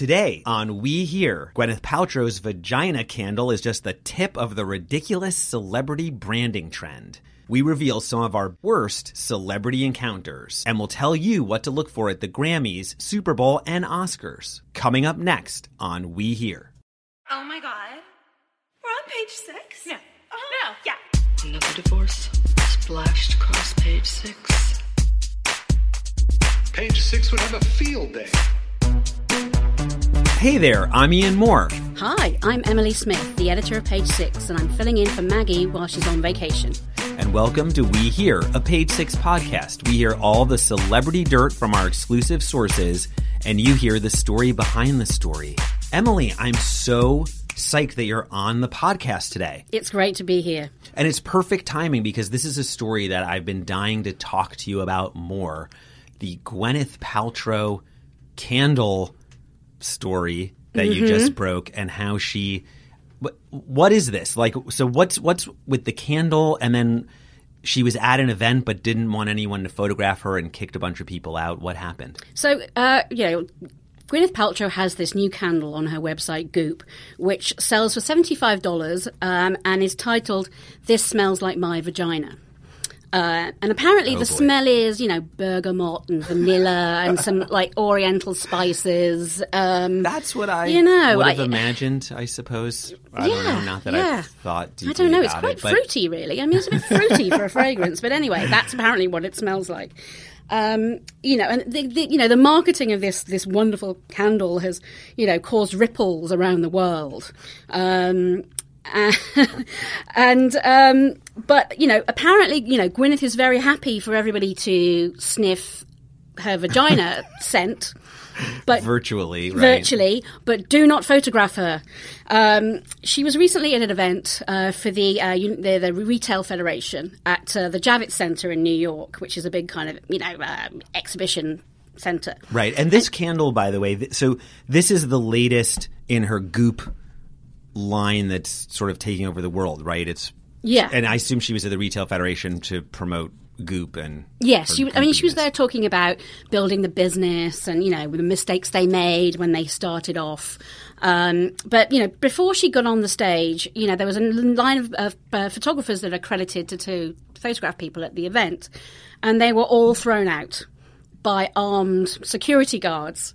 Today on We Hear, Gwyneth Paltrow's vagina candle is just the tip of the ridiculous celebrity branding trend. We reveal some of our worst celebrity encounters, and we'll tell you what to look for at the Grammys, Super Bowl, and Oscars. Coming up next on We Hear. Oh my god. We're on page six? No. Oh, No. Yeah. Another divorce splashed across page six. Page six would have a field day. Hey there, I'm Ian Moore. Hi, I'm Emily Smith, the editor of Page Six, and I'm filling in for Maggie while she's on vacation. and welcome to We Hear, a Page Six podcast. We hear all the celebrity dirt from our exclusive sources, and you hear the story behind the story. Emily, I'm so psyched that you're on the podcast today. It's great to be here. And it's perfect timing because this is a story that I've been dying to talk to you about more. The Gwyneth Paltrow candle story that you just broke and how she what, what is this? Like so what's what's with the candle and then she was at an event but didn't want anyone to photograph her and kicked a bunch of people out. What happened? So, uh, you know, Gwyneth Paltrow has this new candle on her website, Goop, which sells for $75 um, and is titled This Smells Like My Vagina. Uh, and apparently, the boy. smell is, you know, bergamot and vanilla and some like oriental spices. Um, That's what I You know, would have I- imagined, I suppose. I don't know, Yeah, not that yeah. I've thought I don't know. It's quite it, but fruity, really. I mean, it's a bit fruity for a fragrance, but anyway, that's apparently what it smells like. Um, you know, and the, the, you know the marketing of this this wonderful candle has you know caused ripples around the world. Um, and um, but you know, apparently, you know, Gwyneth is very happy for everybody to sniff her vagina scent, but virtually, right? virtually, but do not photograph her. Um, she was recently at an event uh, for the, uh, the the Retail Federation at uh, the Javits Center in New York, which is a big kind of you know um, exhibition center. Right. And this candle, by the way, th- so this is the latest in her goop line that's sort of taking over the world, right? It's Yeah. And I assume she was at the Retail Federation to promote goop and Yes, she, I mean, she was there talking about building the business and you know the mistakes they made when they started off. Um, but you know, before she got on the stage, you know, there was a line of, of uh, photographers that are credited to, to photograph people at the event, and they were all thrown out by armed security guards.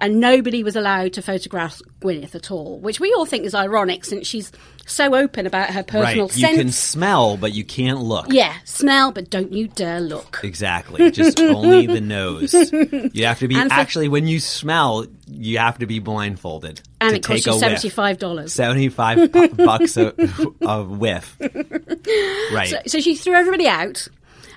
And nobody was allowed to photograph Gwyneth at all, which we all think is ironic since she's so open about her personal Right. You sense. can smell, but you can't look. yeah, smell, but don't you dare look. Exactly. Just only the nose. You have to be for- actually when you smell, you have to be blindfolded And it costs you seventy-five dollars. 75 bucks a, a whiff. Right. So, so she threw everybody out,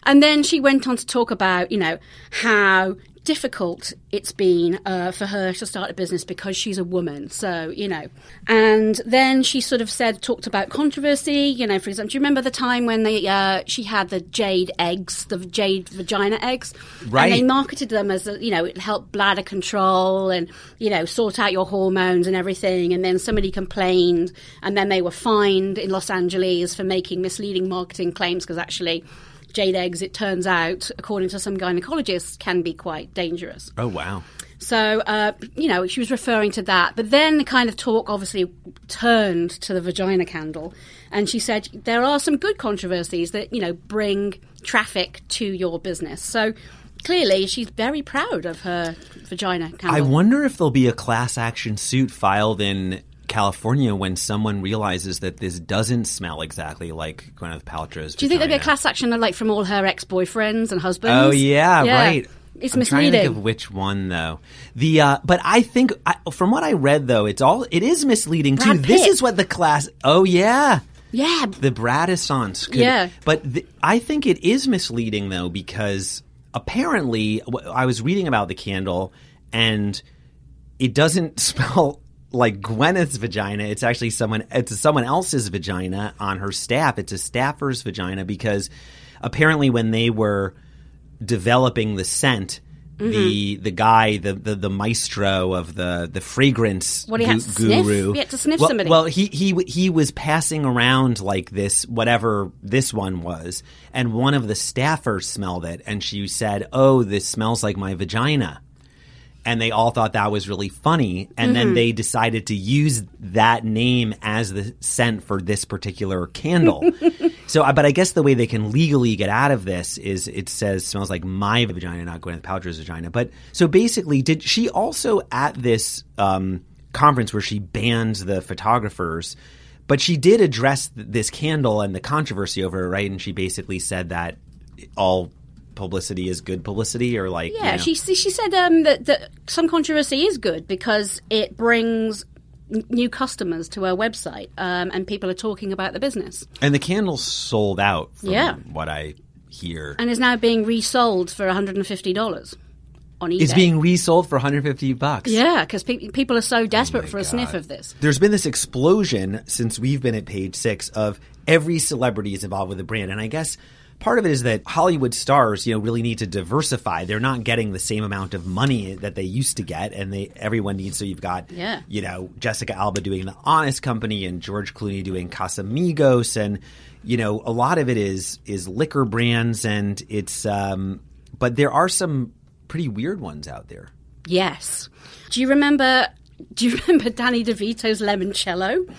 and then she went on to talk about, you know, how difficult it's been uh, for her to start a business because she's a woman. So, you know, and then she sort of said, talked about controversy. You know, for example, do you remember the time when they uh, she had the jade eggs, the jade vagina eggs, Right. And they marketed them as, a, you know, it helped bladder control and you know sort out your hormones and everything. And then somebody complained, and then they were fined in Los Angeles for making misleading marketing claims because actually. Jade eggs, it turns out, according to some gynecologists, can be quite dangerous. oh wow. So, uh, you know, she was referring to that. But then the kind of talk obviously turned to the vagina candle. And she said there are some good controversies that, you know, bring traffic to your business. So clearly she's very proud of her vagina candle. I wonder if there'll be a class action suit filed in California when someone realizes that this doesn't smell exactly like Gwyneth Paltrow's. Do you think there'd be a class action like from all her ex boyfriends and husbands? Oh yeah, right. It's I'm misleading. Trying to think of which one though. The uh, but I think I, from what I read though, it's all it is misleading too. Brad This is what the class. Oh yeah, yeah, the Bradissance. Could, Yeah. But the, I think it is misleading though because apparently I was reading about the candle and it doesn't smell like Gwyneth's vagina. It's actually someone. It's someone else's vagina on her staff. It's a staffer's vagina because apparently when they were developing the scent. Mm-hmm. The the guy the, the the maestro of the the fragrance What, he had gu- sniff? guru He had to sniff well, somebody. well he he he was passing around like this whatever this one was and one of the staffers smelled it and she said oh this smells like my vagina and they all thought that was really funny and then they decided to use that name as the scent for this particular candle. So but i guess the way they can legally get out of this is it says smells like my vagina not gwyneth paltrow's vagina. But so basically did she also at this um, conference where she banned the photographers but she did address th- this candle and the controversy over it right? And she basically said that all publicity is good publicity or like Yeah, you know. she she said um, that, that some controversy is good because it brings new customers to her website, um, and people are talking about the business, And the candle's sold out from Yeah. what I hear. and is now being resold for one hundred and fifty dollars on eBay. It's being resold for 150 bucks. yeah, because pe- people are so desperate my for a sniff of this. There's been this explosion since we've been at page six of every celebrity is involved with the brand. And I guess part of it is that Hollywood stars, you know, really need to diversify. They're not getting the same amount of money that they used to get. And they everyone needs so you've got Yeah. you know, Jessica Alba doing the Honest Company and George Clooney doing Casamigos and you know, a lot of it is is liquor brands and it's um but there are some pretty weird ones out there. Yes. Do you remember? Do you remember Danny DeVito's Limoncello?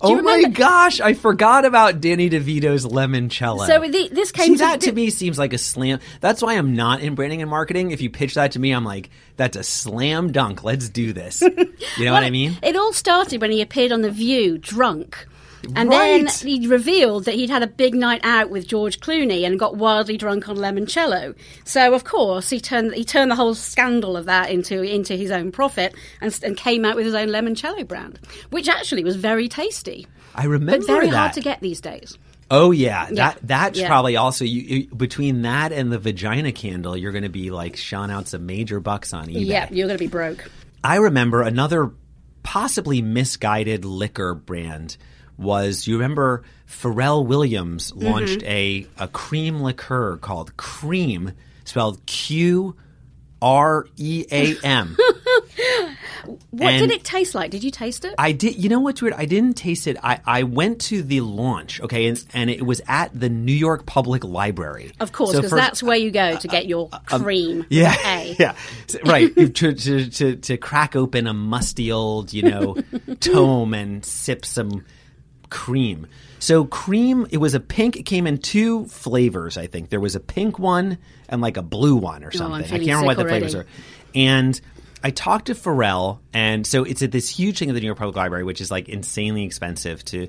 Oh my gosh, I forgot about Danny DeVito's Limoncello. So the, this came See, to that to me seems like a slam. That's why I'm not in branding and marketing. If you pitch that to me, I'm like, that's a slam dunk. Let's do this. You know what I mean? It all started when he appeared on The View drunk. And Right. then he revealed that he'd had a big night out with George Clooney and got wildly drunk on limoncello. So of course he turned he turned the whole scandal of that into into his own profit and, and came out with his own limoncello brand, which actually was very tasty, I remember but very that. hard to get these days. Oh yeah, Yeah. that that's Yeah. probably also you, between that and the vagina candle, you're going to be like shot out some major bucks on eBay. Yeah, you're going to be broke. I remember another possibly misguided liquor brand was you remember Pharrell Williams Mm-hmm. launched a a cream liqueur called Cream spelled Q R E A M. What And- did it taste like? Did you taste it? I did. You know what's weird? I didn't taste it. I, I went to the launch, okay, and, and it was at the New York Public Library. of course, because first- that's where you go uh, to get your uh, um, cream. with Yeah, A. yeah, So- right. to, to to to crack open a musty old, you know, tome and sip some cream. So cream, it was a pink. It came in two flavors. I think there was a pink one and like a blue one or something. I can't remember what the sick flavors are. And I talked to Pharrell, and so it's at this huge thing at the New York Public Library, which is like insanely expensive to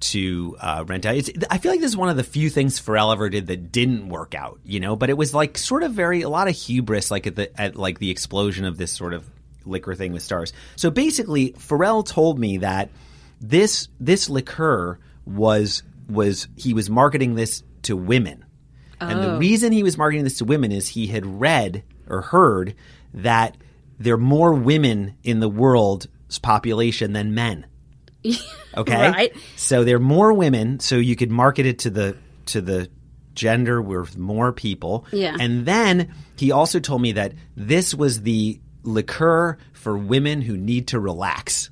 to uh, rent out. It's, I feel like this is one of the few things Pharrell ever did that didn't work out, you know. But it was like sort of very a lot of hubris, like at the at like the explosion of this sort of liquor thing with stars. So basically, Pharrell told me that this this liqueur was was he was marketing this to women, and the oh. reason he was marketing this to women is he had read or heard that there are more women in the world's population than men. Okay. Right. So there are more women, so you could market it to the to the gender with more people. Yeah. And then he also told me that this was the liqueur for women who need to relax.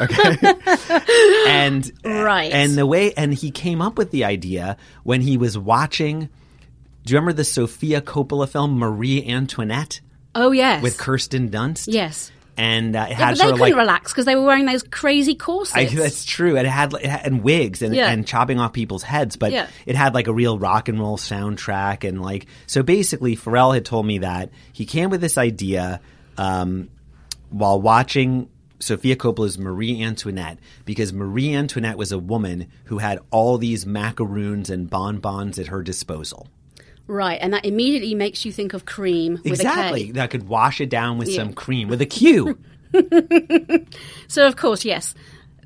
Okay. and Right. And the way and he came up with the idea when he was watching do you remember the Sofia Coppola film Marie Antoinette Oh yes. with Kirsten Dunst? yes. And uh, it Yeah, had but they couldn't like relax because they were wearing those crazy corsets. I, that's true. It had, it had and wigs and, Yeah. and chopping off people's heads, but Yeah. it had like a real rock and roll soundtrack and like so. Basically, Pharrell had told me that he came with this idea um, while watching Sofia Coppola's Marie Antoinette because Marie Antoinette was a woman who had all these macaroons and bonbons at her disposal. Right, and that immediately makes you think of cream with exactly, that could wash it down with Yeah. some cream with a Q. So of course, yes.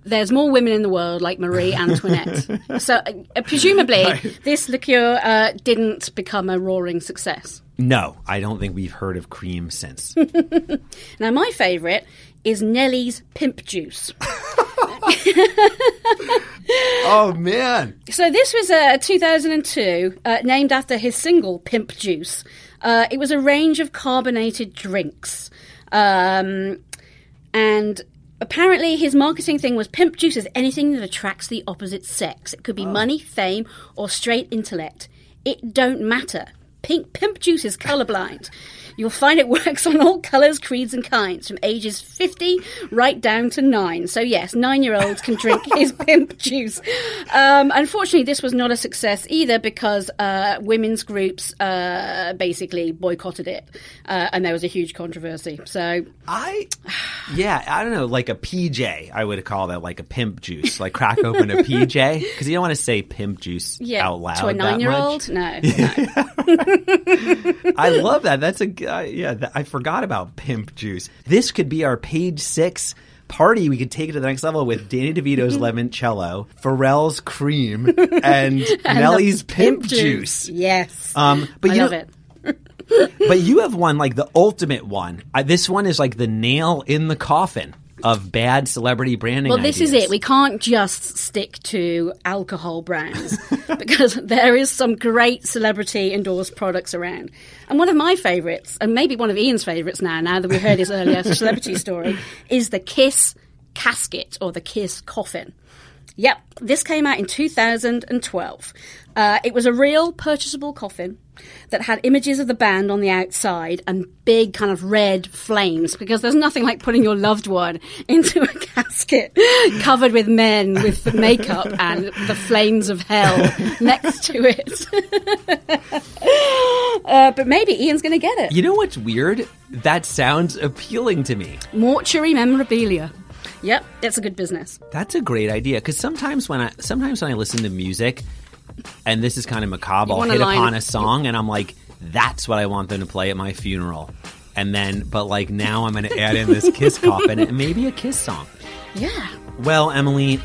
There's more women in the world like Marie Antoinette. so, uh, presumably, this liqueur uh, didn't become a roaring success. no, I don't think we've heard of cream since. Now, my favourite is Nelly's Pimp Juice. oh man. So this was uh, 2002, uh, named after his single "Pimp Juice." Uh, it was a range of carbonated drinks, um, and apparently his marketing thing was "Pimp Juice is anything that attracts the opposite sex. It could be money, fame, or straight intellect. It don't matter. Pink Pimp Juice is colorblind. You'll find it works on all colours, creeds, and kinds, from ages 50 right down to nine. So, yes, nine year olds can drink his pimp juice. Um, unfortunately, this was not a success either because uh, women's groups uh, basically boycotted it, uh, and there was a huge controversy. So, I, yeah, I don't know, like a PJ, I would call that like a pimp juice, like crack open a PJ, because you don't want to say pimp juice yeah, out loud. to a nine year old? No. no. I love that. That's a uh, yeah. Th- I forgot about pimp juice. This could be our page six party. We could take it to the next level with Danny DeVito's limoncello, Pharrell's cream, and, Nelly's pimp, juice. Yes. Um, but I you love know, it. but you have one like the ultimate one. I, this one is like the nail in the coffin of bad celebrity branding. Well, this is it. We can't just stick to alcohol brands because there is some great celebrity endorsed products around. And one of my favourites, and maybe one of Ian's favourites now, now that we heard his earlier celebrity story, is the Kiss casket or the Kiss coffin. Yep, this came out in 2012. Uh, it was a real purchasable coffin that had images of the band on the outside and big kind of red flames because there's nothing like putting your loved one into a casket covered with men with makeup and the flames of hell next to it. uh, but maybe Ian's going to get it. You know what's weird? That sounds appealing to me. Mortuary memorabilia. Yep, that's a good business. That's a great idea because sometimes when I sometimes when I listen to music, and this is kind of macabre, I'll hit line- upon a song and I'm like, that's what I want them to play at my funeral. And then, but like now I'm going to add in this Kiss coffin and maybe a Kiss song. Yeah. Well, Emily,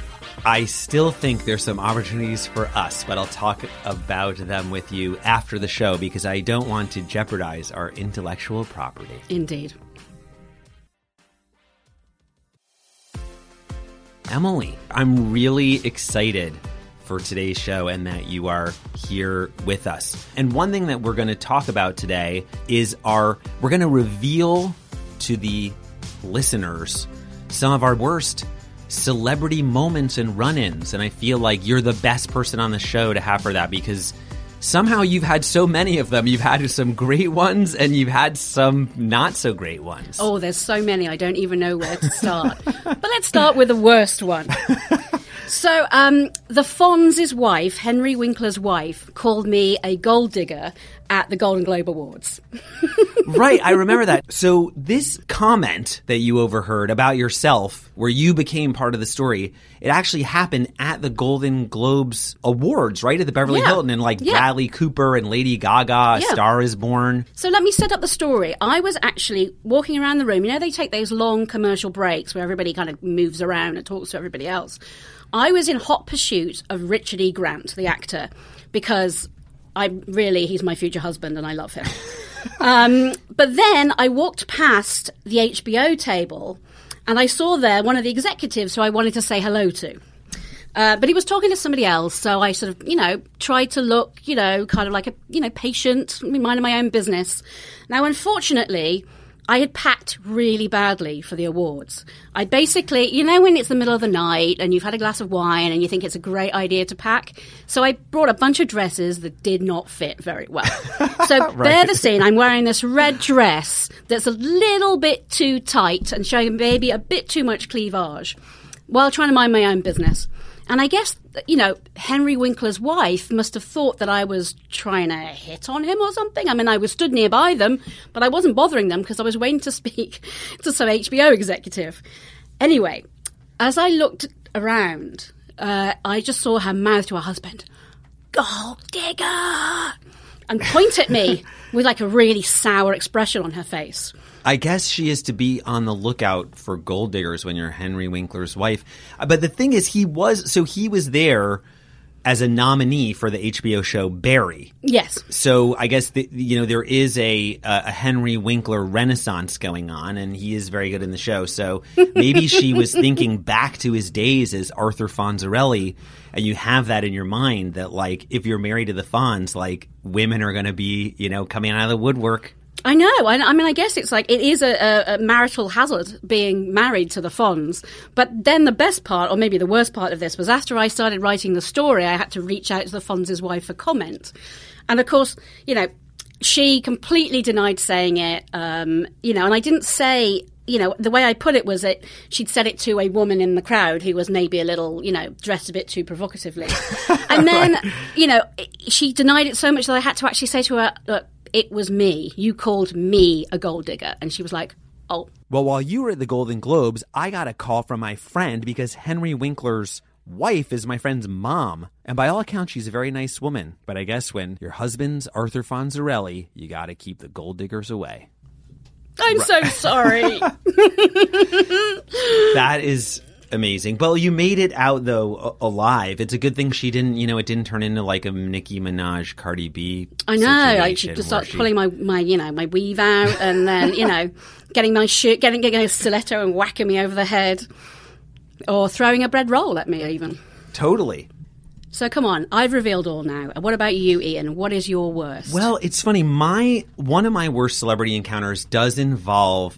I still think there's some opportunities for us, but I'll talk about them with you after the show because I don't want to jeopardize our intellectual property. Indeed. Emily, I'm really excited for today's show and that you are here with us. And one thing that we're going to talk about today is our we're going to reveal to the listeners some of our worst celebrity moments and run-ins and I feel like you're the best person on the show to have for that because somehow you've had so many of them. You've had some great ones and you've had some not so great ones. Oh, there's so many, I don't even know where to start. but let's start with the worst one. So, um, the Fonz's wife, Henry Winkler's wife, called me a gold digger at the Golden Globe Awards. right, I remember that. So this comment that you overheard about yourself, where you became part of the story, it actually happened at the Golden Globes Awards, right at the Beverly Yeah. Hilton, and like Yeah. Bradley Cooper and Lady Gaga, Yeah. Star Is Born. So let me set up the story. I was actually walking around the room. You know, they take those long commercial breaks where everybody kind of moves around and talks to everybody else. I was in hot pursuit of Richard E. Grant, the actor, because I really, he's my future husband and I love him. um, but then I walked past the HBO table and I saw there one of the executives who I wanted to say hello to. Uh, but he was talking to somebody else, so I sort of, you know, tried to look, you know, kind of like a, you know, patient, minding my own business. Now, unfortunately, I had packed really badly for the awards. I basically, you know, when it's the middle of the night and you've had a glass of wine and you think it's a great idea to pack. So I brought a bunch of dresses that did not fit very well. So bear the scene. I'm wearing this red dress that's a little bit too tight and showing maybe a bit too much cleavage while trying to mind my own business. And I guess, you know, Henry Winkler's wife must have thought that I was trying to hit on him or something. I mean, I was stood nearby them, but I wasn't bothering them because I was waiting to speak to some HBO executive. Anyway, as I looked around, uh, I just saw her mouth to her husband, Gold digger! And point at me with like a really sour expression on her face. I guess she is to be on the lookout for gold diggers when you're Henry Winkler's wife. Uh, But the thing is, he was so he was there as a nominee for the HBO show Barry. Yes. So I guess the, you know there is a a Henry Winkler renaissance going on, and he is very good in the show. So maybe she was thinking back to his days as Arthur Fonzarelli, and you have that in your mind that like if you're married to the Fonz, like women are going to be you know coming out of the woodwork. I know. I, I mean, I guess it's like it is a, a, a marital hazard being married to the Fonz. But then the best part, or maybe the worst part of this, was after I started writing the story, I had to reach out to the Fonz's wife for comment. And of course, you know, she completely denied saying it. Um, you know, and I didn't say. You know, the way I put it was that she'd said it to a woman in the crowd who was maybe a little, you know, dressed a bit too provocatively. and then, you know, she denied it so much that I had to actually say to her, look, it was me. You called me a gold digger. And she was like, oh, Well, while you were at the Golden Globes, I got a call from my friend because Henry Winkler's wife is my friend's mom. And by all accounts, she's a very nice woman. But I guess when your husband's Arthur Fonzarelli, you got to keep the gold diggers away. I'm so sorry. That is amazing. Well, you made it out though alive. It's a good thing she didn't. You know, it didn't turn into like a Nicki Minaj, Cardi B. I know. I should just where start she- pulling my, my, you know, my weave out, and then you know, getting my shirt, getting getting a stiletto and whacking me over the head, or throwing a bread roll at me even. Totally. So come on, I've revealed all now. What about you, Ian? What is your worst? Well, it's funny. My one of my worst celebrity encounters does involve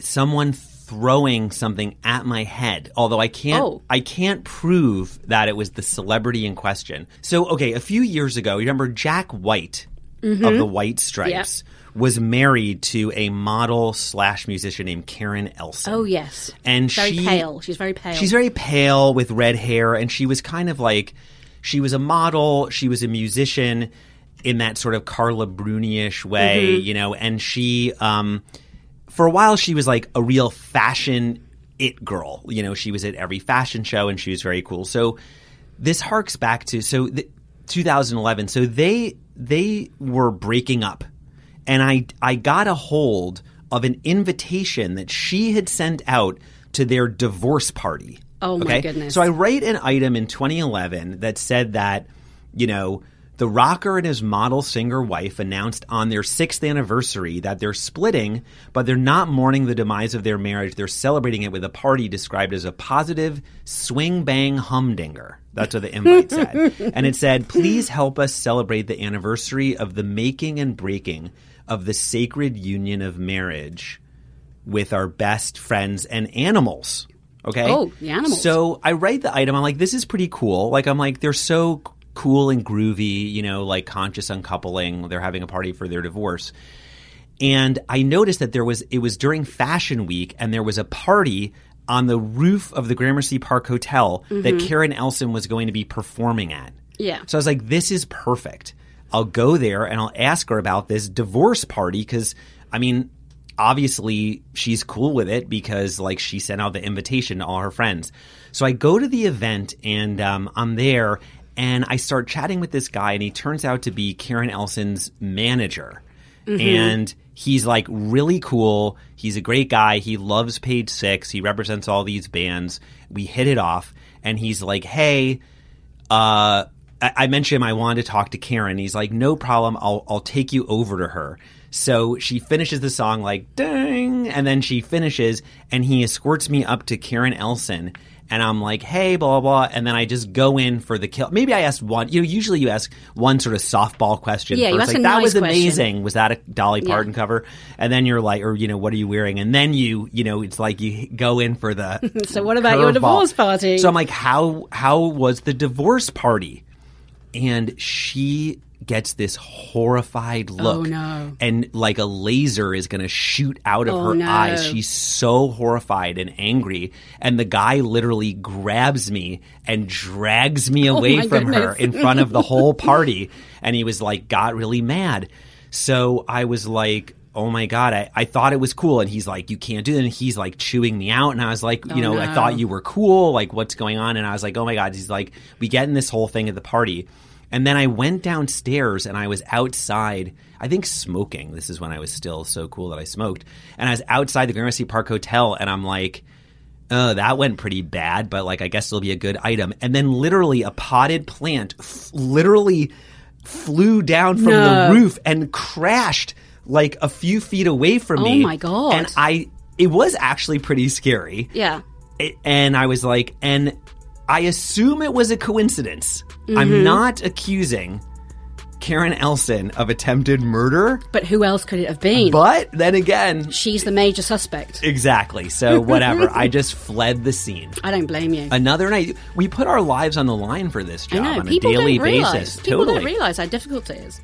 someone throwing something at my head. Although I can't, Oh. I can't prove that it was the celebrity in question. So, okay, a few years ago, you remember Jack White of the White Stripes was married to a model slash musician named Karen Elson. oh yes, and very she pale. She's very pale. She's very pale with red hair, and she was kind of like she was a model, she was a musician in that sort of Carla Bruni-ish way, Mm-hmm. you know, and she um for a while she was like a real fashion it girl. You know, she was at every fashion show and she was very cool. So this harks back to so the, 2011. So they they were breaking up, and I I got a hold of an invitation that she had sent out to their divorce party. Oh, my goodness. So I write an item in 2011 that said that you know. The rocker and his model singer wife announced on their sixth anniversary that they're splitting, but they're not mourning the demise of their marriage. They're celebrating it with a party described as a positive swing bang humdinger. That's what the invite said. And it said, please help us celebrate the anniversary of the making and breaking of the sacred union of marriage with our best friends and animals. Okay. Oh, the animals. So I write the item. I'm like, this is pretty cool. Like, I'm like, they're so cool and groovy, you know, like conscious uncoupling. They're having a party for their divorce. And I noticed that there was, it was during Fashion Week and there was a party on the roof of the Gramercy Park Hotel that Karen Elson was going to be performing at. Yeah. So I was like, this is perfect. I'll go there and I'll ask her about this divorce party because, I mean, obviously she's cool with it because like she sent out the invitation to all her friends. So I go to the event and um, I'm there and I start chatting with this guy and he turns out to be Karen Elson's manager. And he's like really cool. He's a great guy. He loves Page Six. He represents all these bands. We hit it off. And he's like, hey, uh, I, I mentioned. I wanted to talk to Karen. He's like, no problem. I'll I'll take you over to her. So she finishes the song like ding, and then she finishes, and he escorts me up to Karen Elson, and I'm like, hey, blah blah, blah. and then I just go in for the kill. Maybe I asked one. You know, usually you ask one sort of softball question. Yeah, you first, ask like a that nice was question." amazing. Was that a Dolly Parton cover? And then you're like, or you know, what are you wearing? And then you, you know, it's like you go in for the. So what about your divorce party? So I'm like, how how was the divorce party? And she gets this horrified oh, look. Oh, no. And like a laser is going to shoot out of Oh, her no. eyes. She's so horrified and angry. And the guy literally grabs me and drags me oh, away Oh, from her in front of the whole party. And he was like, got really mad. So I was like, oh my God, I, I thought it was cool. And he's like, you can't do that. And he's like chewing me out. And I was like, you oh, know, I thought you were cool. Like, what's going on? And I was like, oh my God. He's like, we get in this whole thing at the party. And then I went downstairs and I was outside, I think smoking. This is when I was still so cool that I smoked. And I was outside the Gramercy Park Hotel and I'm like, oh, that went pretty bad, but like, I guess it'll be a good item. And then literally a potted plant f- literally flew down from No. the roof and crashed like a few feet away from Oh me. my God. And I, it was actually pretty scary. yeah. It- and I was like, and I assume it was a coincidence. Mm-hmm. I'm not accusing Karen Elson of attempted murder, But who else could it have been? but then again, She's the major suspect. exactly. So whatever. I just fled the scene. I don't blame you. Another night, we put our lives on the line for this I job know on people a daily don't realize. basis. People totally. don't realize how difficult it is.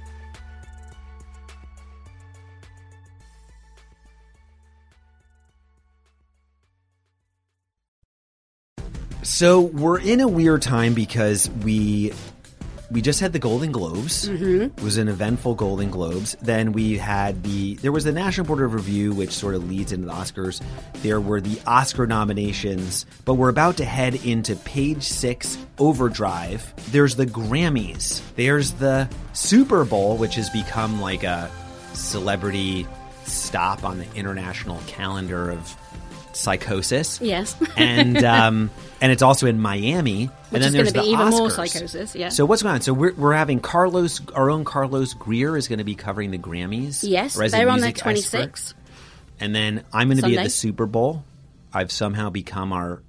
So we're in a weird time because we we just had the Golden Globes. Mm-hmm. It was an eventful Golden Globes. Then we had the there was the National Board of Review, which sort of leads into the Oscars. There were the Oscar nominations, but we're about to head into Page Six Overdrive. There's the Grammys. There's the Super Bowl, which has become like a celebrity stop on the international calendar of psychosis. Yes. and um, and it's also in Miami. and Which then is there's the be even more psychosis, yeah. So what's going on? So we're we're having Carlos, our own Carlos Greer is going to be covering the Grammys. Yes, or as a they're on their music expert. 26th. And then I'm going to be at the Super Bowl. I've somehow become our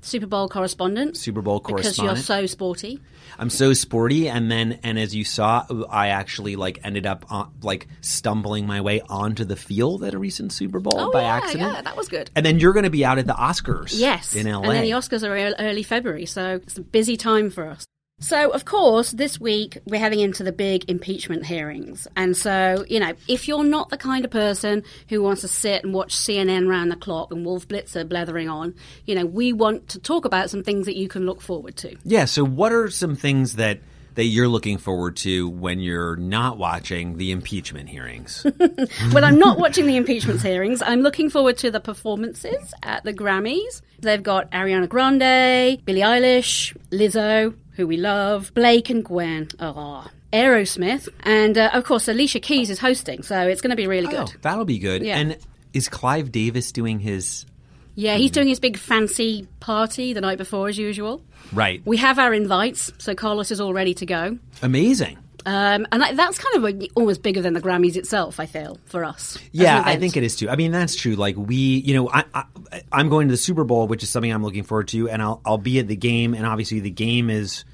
Super Bowl correspondent. Super Bowl correspondent. Because you're so sporty. I'm so sporty, and then and as you saw, I actually like ended up on, like stumbling my way onto the field at a recent Super Bowl Oh, by yeah, accident. yeah, that was good. And then you're going to be out at the Oscars. Yes. in LA. And then the Oscars are early February, so it's a busy time for us. So, of course, this week we're heading into the big impeachment hearings. And so, you know, if you're not the kind of person who wants to sit and watch CNN round the clock and Wolf Blitzer blethering on, you know, we want to talk about some things that you can look forward to. Yeah. So, what are some things that that you're looking forward to when you're not watching the impeachment hearings? when I'm not watching the impeachment hearings, I'm looking forward to the performances at the Grammys. They've got Ariana Grande, Billie Eilish, Lizzo, who we love, Blake and Gwen. Oh. Aerosmith, and uh, of course Alicia Keys is hosting, so it's going to be really good. Oh, that'll be good. Yeah. And is Clive Davis doing his Yeah, he's doing his big fancy party the night before, as usual. right? We have our invites, so Carlos is all ready to go. Amazing. Um, and that, that's kind of a, almost bigger than the Grammys itself, I feel, for us. Yeah, I think it is too. I mean, that's true. Like we, you know, I, I I'm going to the Super Bowl, which is something I'm looking forward to, and I'll I'll be at the game, and obviously the game is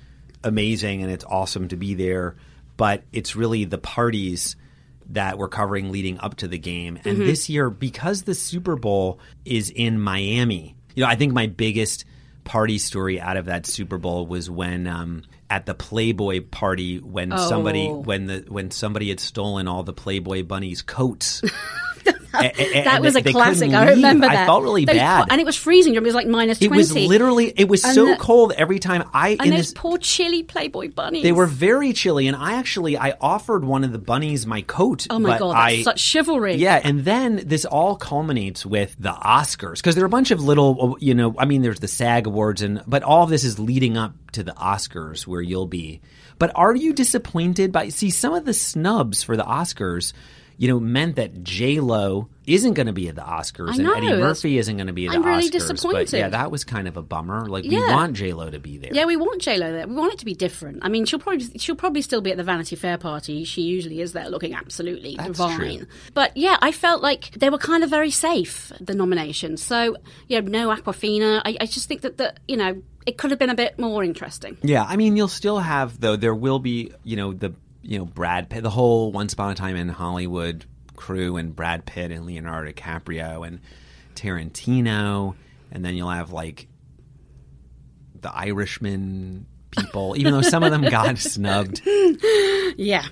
amazing and it's awesome to be there, but it's really the parties that we're covering leading up to the game. And Mm-hmm. this year, because the Super Bowl is in Miami, you know, I think my biggest party story out of that Super Bowl was when um, at the Playboy party when somebody Oh. when the when somebody had stolen all the Playboy bunnies coats. A- a- That was a classic. I remember that. I felt really Those bad. and it was freezing. It was like minus it was literally it was And so the- cold every time I and in those this poor chilly Playboy bunnies. they were very chilly and I actually I offered one of the bunnies my coat. Oh my but god, that's I, such chivalry. Yeah, and then this all culminates with the Oscars because there are a bunch of little, uh, you know, I mean, there's the SAG Awards, and but all of this is leading up to the Oscars where you'll be. But are you disappointed by? See, some of the snubs for the Oscars, you know, meant that J Lo isn't going to be at the Oscars, I and Eddie Murphy isn't going to be at I'm the really Oscars. But yeah, that was kind of a bummer. Like we want J Lo to be there. Yeah, we want J Lo there. We want it to be different. I mean, she'll probably she'll probably still be at the Vanity Fair party. She usually is there, looking absolutely That's divine. true. But yeah, I felt like they were kind of very safe the nominations. So you know, no Awkwafina. I, I just think that the you know it could have been a bit more interesting. Yeah, I mean, you'll still have though. There will be, you know, the you know Brad Pitt, the whole Once Upon a Time in Hollywood crew, and Brad Pitt and Leonardo DiCaprio and Tarantino, and then you'll have like the Irishman people, even though some of them got snubbed. Yeah.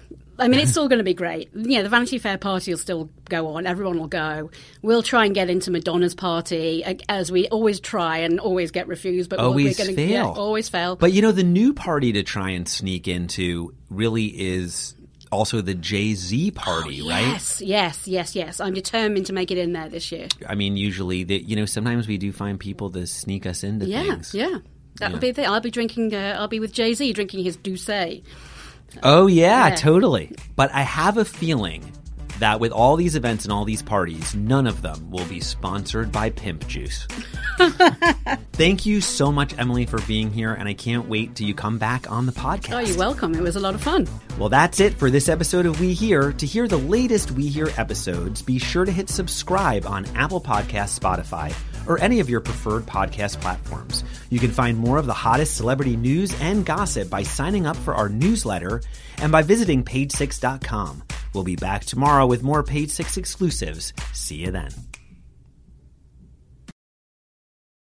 I mean, it's still going to be great. Yeah, the Vanity Fair party will still go on. Everyone will go. We'll try and get into Madonna's party, as we always try and always get refused. But Always we're going fail. Yeah, always fail. But you know, the new party to try and sneak into really is also the Jay Z party, right? Yes, yes, yes, yes. I'm determined to make it in there this year. I mean, usually, the, you know, sometimes we do find people to sneak us into Yeah, things. yeah. That would be the thing. I'll be drinking. Uh, I'll be with Jay Z drinking his D'Ussé. Oh yeah, Yeah. totally. But I have a feeling that with all these events and all these parties, none of them will be sponsored by Pimp Juice. Thank you so much, Emily, for being here, and I can't wait till you come back on the podcast. Oh, you're welcome. It was a lot of fun. Well, that's it for this episode of We Hear. To hear the latest We Hear episodes, be sure to hit subscribe on Apple Podcasts, Spotify, or any of your preferred podcast platforms. You can find more of the hottest celebrity news and gossip by signing up for our newsletter and by visiting page6.com. We'll be back tomorrow with more Page 6 exclusives. See you then.